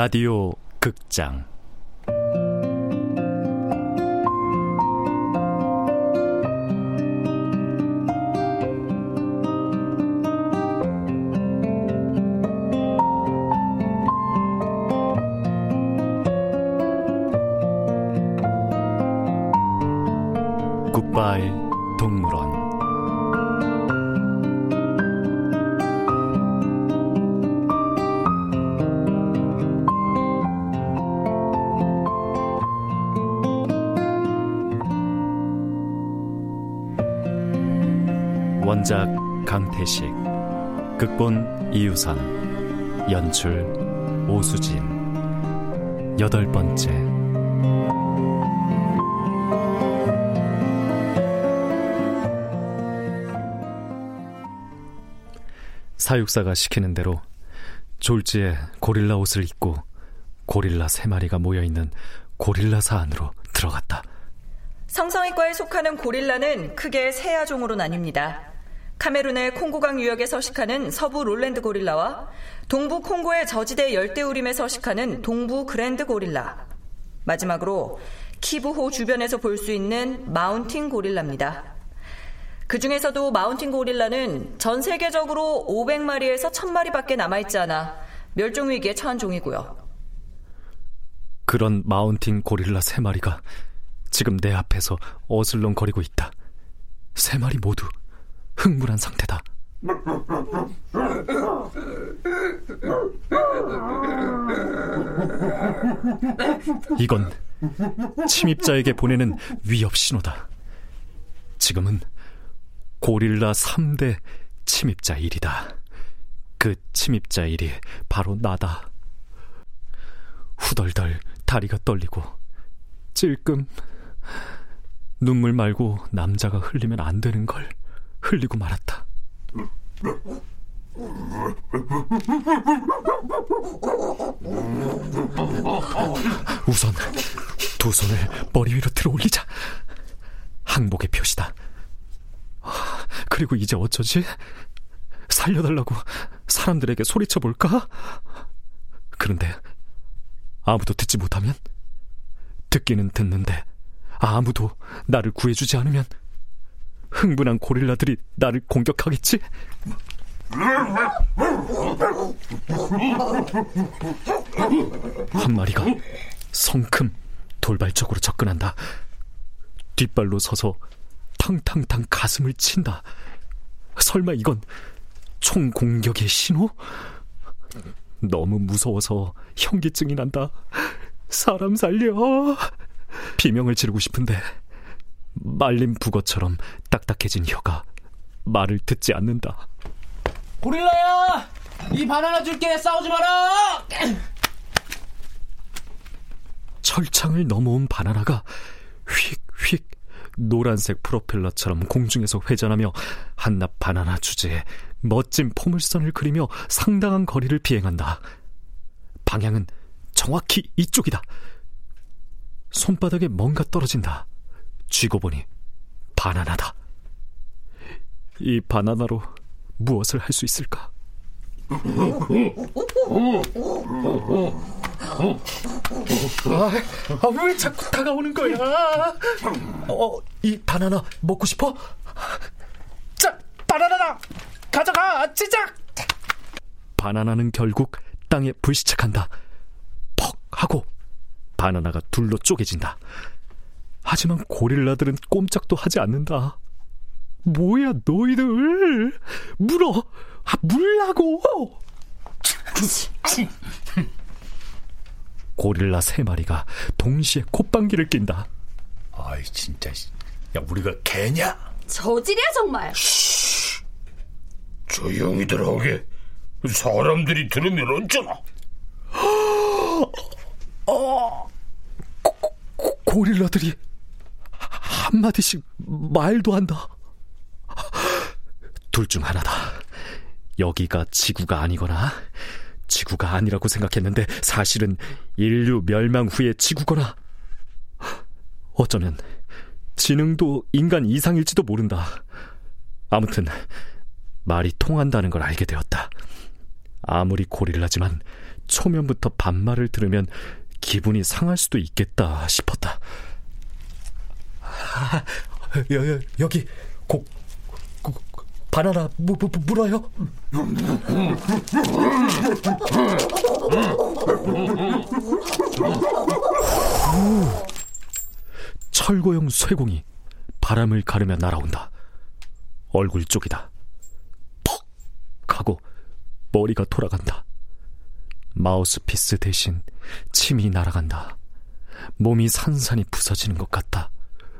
라디오 극장 원작 강태식 극본 이유선 연출 오수진 여덟 번째 사육사가 시키는 대로 졸지에 고릴라 옷을 입고 고릴라 세 마리가 모여 있는 고릴라사 안으로 들어갔다. 성성이과에 속하는 고릴라는 크게 세 아종으로 나뉩니다. 카메룬의 콩고강 유역에 서식하는 서부 로랜드 고릴라와 동부 콩고의 저지대 열대우림에 서식하는 동부 로랜드 고릴라. 마지막으로 키부호 주변에서 볼 수 있는 마운틴 고릴라입니다. 그 중에서도 마운틴 고릴라는 전 세계적으로 500마리에서 1000마리밖에 남아있지 않아 멸종 위기에 처한 종이고요. 그런 마운틴 고릴라 세 마리가 지금 내 앞에서 어슬렁거리고 있다. 세 마리 모두 흥분한 상태다. 이건 침입자에게 보내는 위협 신호다. 지금은 고릴라 3대 침입자 일이다. 그 침입자 일이 바로 나다. 후덜덜 다리가 떨리고 찔끔 눈물 말고 남자가 흘리면 안 되는 걸 흘리고 말았다. 우선 두 손을 머리 위로 들어 올리자. 항복의 표시다. 그리고 이제 어쩌지? 살려달라고 사람들에게 소리쳐 볼까? 그런데 아무도 듣지 못하면? 듣기는 듣는데 아무도 나를 구해주지 않으면 흥분한 고릴라들이 나를 공격하겠지? 한 마리가 성큼 돌발적으로 접근한다. 뒷발로 서서 탕탕탕 가슴을 친다. 설마 이건 총 공격의 신호? 너무 무서워서 현기증이 난다. 사람 살려. 비명을 지르고 싶은데 말린 북어처럼 딱딱해진 혀가 말을 듣지 않는다. 고릴라야! 이 바나나 줄게! 싸우지 마라! 철창을 넘어온 바나나가 휙휙 노란색 프로펠러처럼 공중에서 회전하며 한낱 바나나 주제에 멋진 포물선을 그리며 상당한 거리를 비행한다. 방향은 정확히 이쪽이다. 손바닥에 뭔가 떨어진다. 쥐고 보니 바나나다. 이 바나나로 무엇을 할 수 있을까? 아, 아, 왜 자꾸 다가오는 거야? 어, 이 바나나 먹고 싶어? 자, 바나나다! 가져가! 찌작! 바나나는 결국 땅에 불시착한다. 퍽! 하고 바나나가 둘로 쪼개진다. 하지만 고릴라들은 꼼짝도 하지 않는다. 뭐야, 너희들! 물어! 아, 물라고! 고릴라 세 마리가 동시에 콧방귀를 낀다. 아이 진짜 야 우리가 개냐? 저질이야 정말. 쉬, 조용히들 하게. 사람들이 들으면 어쩌나? 어, 고, 고, 고릴라들이 한마디씩 말도 한다. 둘 중 하나다. 여기가 지구가 아니거나 지구가 아니라고 생각했는데 사실은 인류 멸망 후의 지구거나 어쩌면 지능도 인간 이상일지도 모른다. 아무튼 말이 통한다는 걸 알게 되었다. 아무리 고릴라지만 초면부터 반말을 들으면 기분이 상할 수도 있겠다 싶었다. 아, 여, 여, 여기 고, 고, 바나나 무, 무, 물어요? 철거용 쇠공이 바람을 가르며 날아온다. 얼굴 쪽이다. 퍽! 하고 머리가 돌아간다. 마우스피스 대신 침이 날아간다. 몸이 산산이 부서지는 것 같다.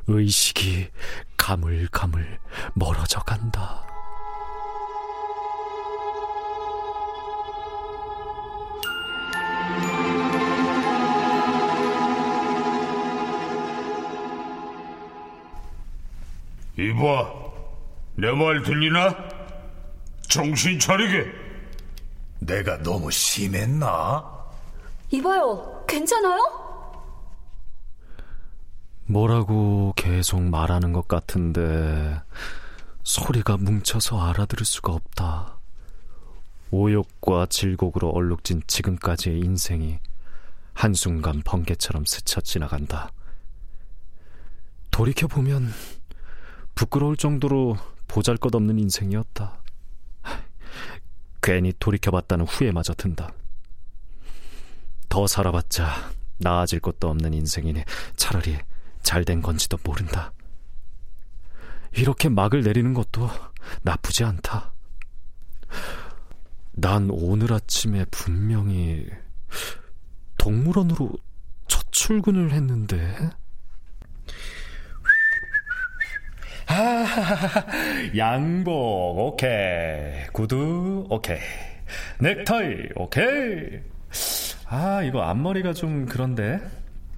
의식이 가물가물 멀어져 간다. 이봐, 내 말 들리나? 정신 차리게. 내가 너무 심했나? 이봐요, 괜찮아요? 뭐라고 계속 말하는 것 같은데 소리가 뭉쳐서 알아들을 수가 없다. 오욕과 질곡으로 얼룩진 지금까지의 인생이 한순간 번개처럼 스쳐 지나간다. 돌이켜보면 부끄러울 정도로 보잘 것 없는 인생이었다. 괜히 돌이켜봤다는 후회마저 든다. 더 살아봤자 나아질 것도 없는 인생이니 차라리 잘 된 건지도 모른다. 이렇게 막을 내리는 것도 나쁘지 않다. 난 오늘 아침에 분명히 동물원으로 첫 출근을 했는데. 아, 양복 오케이. 구두 오케이. 넥타이 오케이. 아 이거 앞머리가 좀 그런데?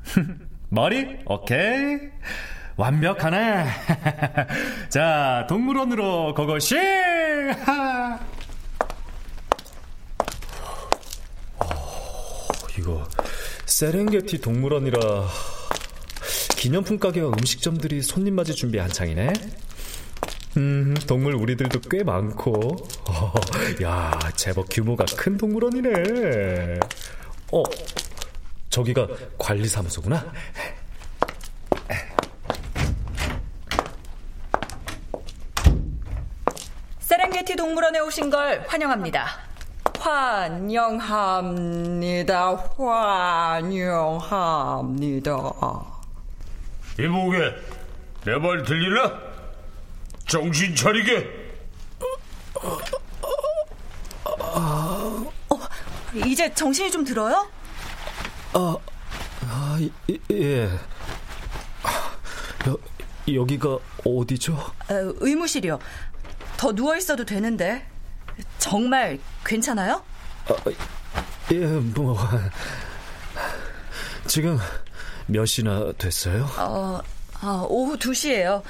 머리 오케이. 완벽하네. 자 동물원으로 고고싱 어, 이거 세렝게티 동물원이라 기념품 가게와 음식점들이 손님 맞이 준비 한창이네. 음, 동물 우리들도 꽤 많고. 어, 야, 제법 규모가 큰 동물원이네. 어, 저기가 관리사무소구나. 세렝게티 동물원에 오신 걸 환영합니다. 환영합니다. 환영합니다. 이보게, 내 말 들리나? 정신 차리게. 어, 이제 정신이 좀 들어요? 아, 아 예. 여, 여기가 어디죠? 어, 의무실이요. 더 누워 있어도 되는데. 정말 괜찮아요? 아, 예, 뭐 지금 몇 시나 됐어요? 어, 어, 오후 2시예요.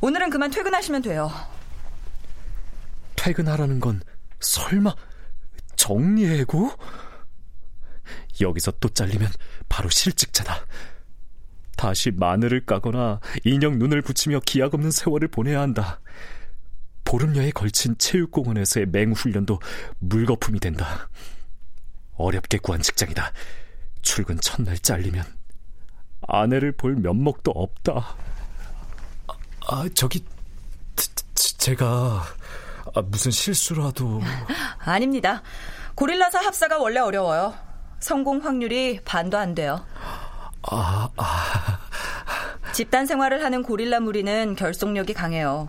오늘은 그만 퇴근하시면 돼요. 퇴근하라는 건 설마 정리해고? 여기서 또 잘리면 바로 실직자다. 다시 마늘을 까거나 인형 눈을 붙이며 기약 없는 세월을 보내야 한다. 보름여에 걸친 체육공원에서의 맹훈련도 물거품이 된다. 어렵게 구한 직장이다. 출근 첫날 잘리면 아내를 볼 면목도 없다. 아, 아 저기 제, 제가 아, 무슨 실수라도 아닙니다. 고릴라사 합사가 원래 어려워요. 성공 확률이 반도 안 돼요. 아, 아. 집단 생활을 하는 고릴라 무리는 결속력이 강해요.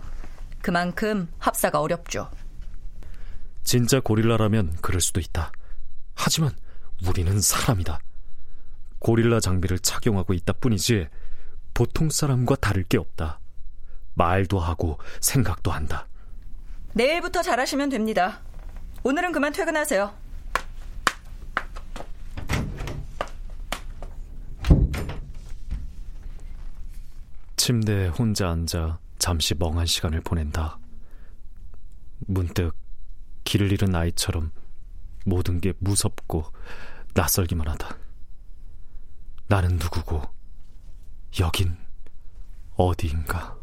그만큼 합사가 어렵죠. 진짜 고릴라라면 그럴 수도 있다. 하지만 우리는 사람이다. 고릴라 장비를 착용하고 있다 뿐이지 보통 사람과 다를 게 없다. 말도 하고 생각도 한다. 내일부터 잘하시면 됩니다. 오늘은 그만 퇴근하세요. 침대에 혼자 앉아 잠시 멍한 시간을 보낸다. 문득 길을 잃은 아이처럼 모든 게 무섭고 낯설기만 하다. 나는 누구고, 여긴 어디인가.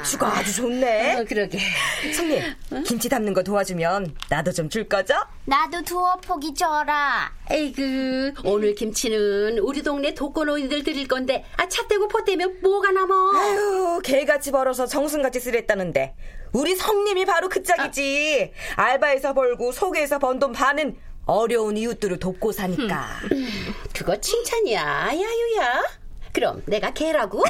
배추가 아주 좋네. 어, 그러게. 성님, 김치 담는 거 도와주면 나도 좀 줄 거죠? 나도 두어 포기 줘라. 에이그, 오늘 김치는 우리 동네 독거노인들 드릴 건데, 아, 차 떼고 포 떼면 뭐가 남아? 아유, 개같이 벌어서 정승같이 쓰랬다는데. 우리 성님이 바로 그 짝이지. 아. 알바에서 벌고 속에서 번 돈 반은 어려운 이웃들을 돕고 사니까. 음, 그거 칭찬이야, 야유야. 그럼 내가 개라고?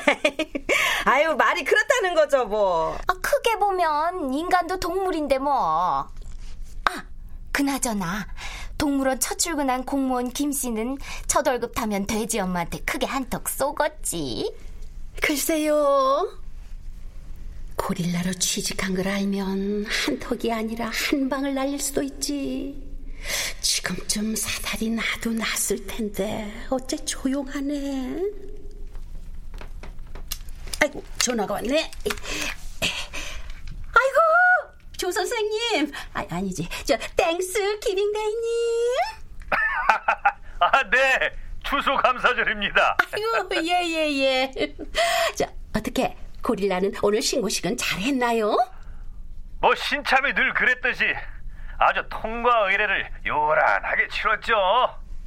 아유, 말이 그렇다는 거죠, 뭐. 아, 크게 보면 인간도 동물인데 뭐. 아, 그나저나 동물원 첫 출근한 공무원 김 씨는 첫 월급 타면 돼지 엄마한테 크게 한턱 쏘겠지. 글쎄요. 고릴라로 취직한 걸 알면 한턱이 아니라 한 방을 날릴 수도 있지. 지금쯤 사다리 나도 났을 텐데 어째 조용하네. 아이고 전화가 왔네. 아이고 조 선생님. 아, 아니지 저 Thanksgiving Day님. 아 네. 추수 감사절입니다. 아이고 예예 예, 예. 자 어떻게 고릴라는 오늘 신고식은 잘했나요? 뭐 신참이 늘 그랬듯이 아주 통과 의례를 요란하게 치렀죠.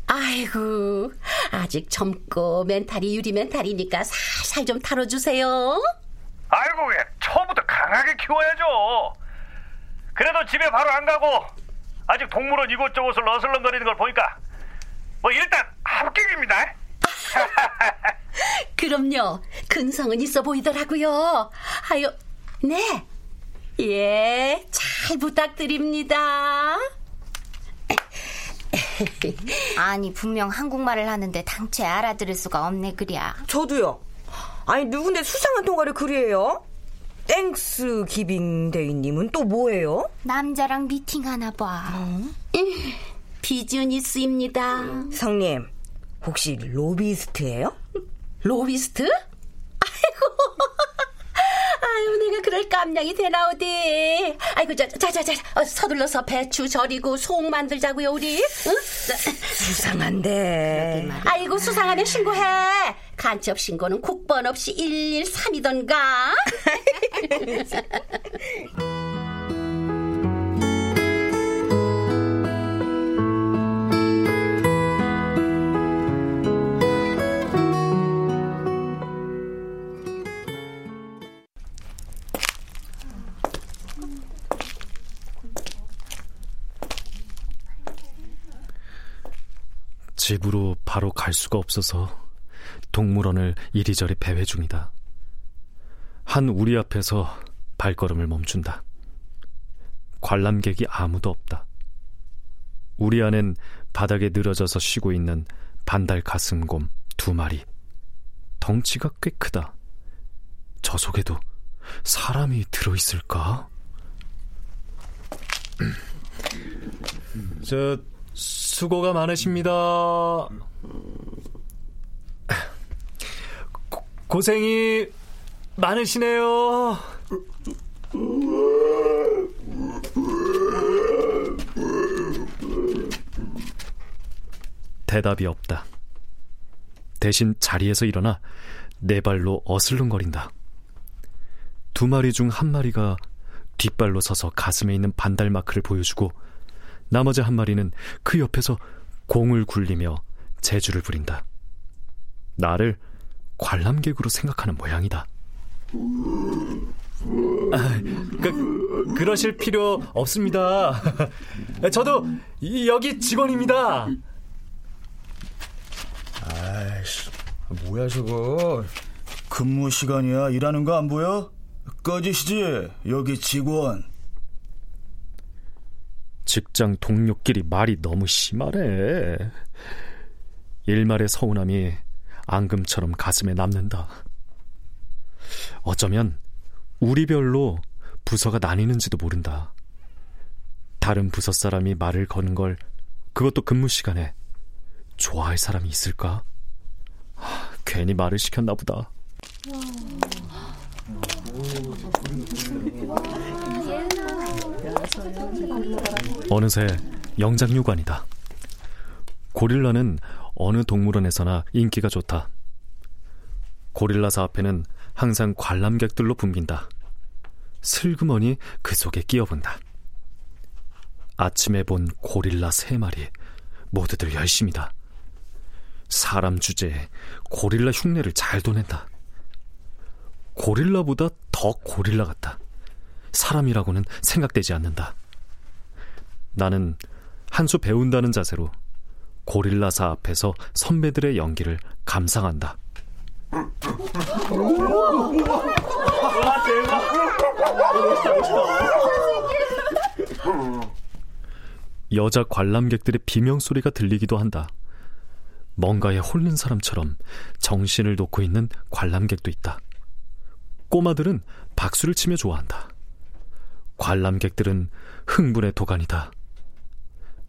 아이고 아직 젊고 멘탈이 유리 멘탈이니까 살살 좀 다뤄주세요. 아이고 왜 처음부터 강하게 키워야죠. 그래도 집에 바로 안 가고 아직 동물원 이곳저곳을 어슬렁거리는 걸 보니까 뭐 일단 합격입니다. 그럼요. 근성은 있어 보이더라고요. 아유, 네. 예, 잘 부탁드립니다. 아니 분명 한국말을 하는데 당최 알아들을 수가 없네 그랴. 저도요. 아니 누군데 수상한 통화를 그리해요? Thanksgiving Day님은 또 뭐예요? 남자랑 미팅 하나 봐. 어? 비즈니스입니다. 성님, 혹시 로비스트예요? 로비스트? 아유, 내가 그럴 깜냥이 되나 어디? 아이고, 자, 자, 자, 자, 어, 서둘러서 배추 절이고 속 만들자고요, 우리. 응? 수상한데. 아이고, 수상하네 신고해. 간첩 신고는 국번 없이 113이던가. 집으로 바로 갈 수가 없어서 동물원을 이리저리 배회 중이다. 한 우리 앞에서 발걸음을 멈춘다. 관람객이 아무도 없다. 우리 안엔 바닥에 늘어져서 쉬고 있는 반달 가슴곰 두 마리. 덩치가 꽤 크다. 저 속에도 사람이 들어있을까? 저 수고가 많으십니다. 고, 고생이 많으시네요. 대답이 없다. 대신 자리에서 일어나 네 발로 어슬렁거린다. 두 마리 중 한 마리가 뒷발로 서서 가슴에 있는 반달 마크를 보여주고 나머지 한 마리는 그 옆에서 공을 굴리며 재주를 부린다. 나를 관람객으로 생각하는 모양이다. 아, 그, 그러실 필요 없습니다. 저도 여기 직원입니다. 아이씨, 뭐야 저거? 근무 시간이야. 일하는 거 안 보여? 꺼지시지. 여기 직원. 직장 동료끼리 말이 너무 심하네. 일말의 서운함이 앙금처럼 가슴에 남는다. 어쩌면 우리별로 부서가 나뉘는지도 모른다. 다른 부서 사람이 말을 거는 걸 그것도 근무 시간에 좋아할 사람이 있을까? 하, 괜히 말을 시켰나 보다. 어느새 영장류관이다. 고릴라는 어느 동물원에서나 인기가 좋다. 고릴라사 앞에는 항상 관람객들로 붐빈다. 슬그머니 그 속에 끼어본다. 아침에 본 고릴라 세 마리 모두들 열심이다. 사람 주제에 고릴라 흉내를 잘 도낸다. 고릴라보다 더 고릴라 같다. 사람이라고는 생각되지 않는다. 나는 한 수 배운다는 자세로 고릴라사 앞에서 선배들의 연기를 감상한다. 여자 관람객들의 비명 소리가 들리기도 한다. 뭔가에 홀린 사람처럼 정신을 놓고 있는 관람객도 있다. 꼬마들은 박수를 치며 좋아한다. 관람객들은 흥분의 도가니다.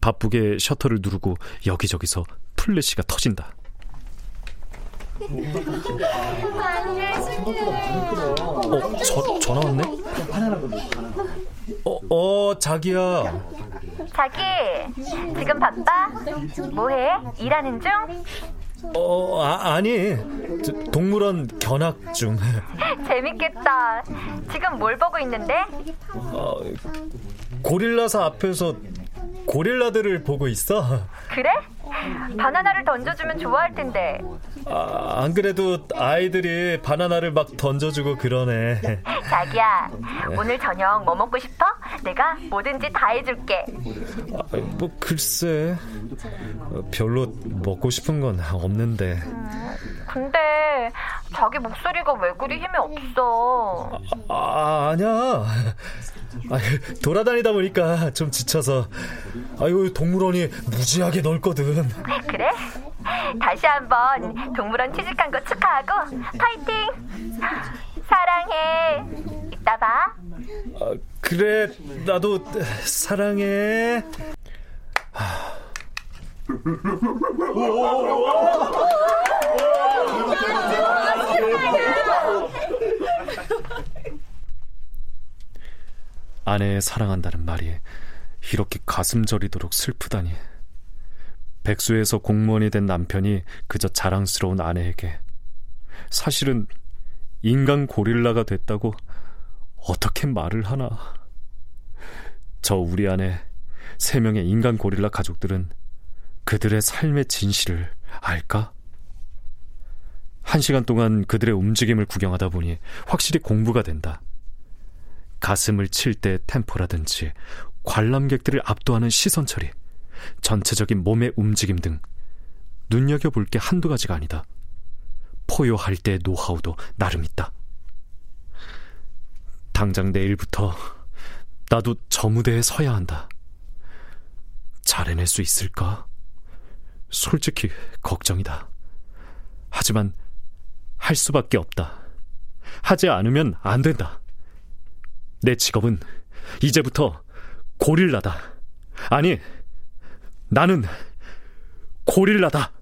바쁘게 셔터를 누르고 여기저기서 플래시가 터진다. 어, 저, 전화 왔네? 어, 어, 자기야. 자기, 지금 바빠? 뭐해? 일하는 중? 어, 아, 아니. 동물원 견학 중. 재밌겠다. 지금 뭘 보고 있는데? 어, 고릴라사 앞에서 고릴라들을 보고 있어. 그래? 바나나를 던져주면 좋아할 텐데. 아, 안 그래도 아이들이 바나나를 막 던져주고 그러네. 자기야, 오늘 저녁 뭐 먹고 싶어? 내가 뭐든지 다 해줄게. 아, 뭐 글쎄, 별로 먹고 싶은 건 없는데. 음, 근데 자기 목소리가 왜 그리 힘이 없어? 아, 아 아니야. 아, 돌아다니다 보니까 좀 지쳐서. 아유, 동물원이 무지하게 넓거든. 그래? 다시 한번 동물원 취직한 거 축하하고 파이팅! 사랑해. 이따 봐. 아, 그래, 나도 사랑해. 아내의 사랑한다는 말이 이렇게 가슴 저리도록 슬프다니. 백수에서 공무원이 된 남편이 그저 자랑스러운 아내에게 사실은 인간 고릴라가 됐다고 어떻게 말을 하나. 저 우리 안에 세 명의 인간 고릴라 가족들은 그들의 삶의 진실을 알까? 한 시간 동안 그들의 움직임을 구경하다 보니 확실히 공부가 된다. 가슴을 칠때 템포라든지 관람객들을 압도하는 시선 처리, 전체적인 몸의 움직임 등 눈여겨볼 게 한두 가지가 아니다. 포효할 때의 노하우도 나름 있다. 당장 내일부터 나도 저 무대에 서야 한다. 잘 해낼 수 있을까? 솔직히 걱정이다. 하지만 할 수밖에 없다. 하지 않으면 안 된다. 내 직업은 이제부터 고릴라다. 아니, 나는 고릴라다.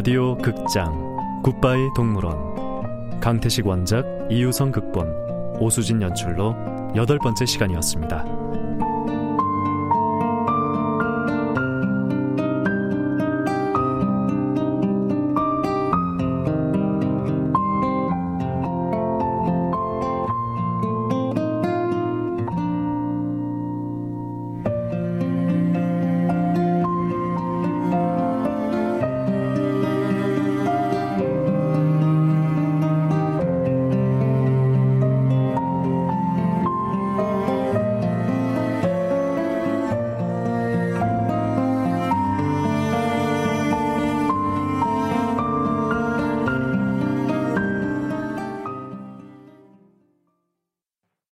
라디오 극장 굿바이 동물원 강태식 원작 이유성 극본 오수진 연출로 여덟 번째 시간이었습니다.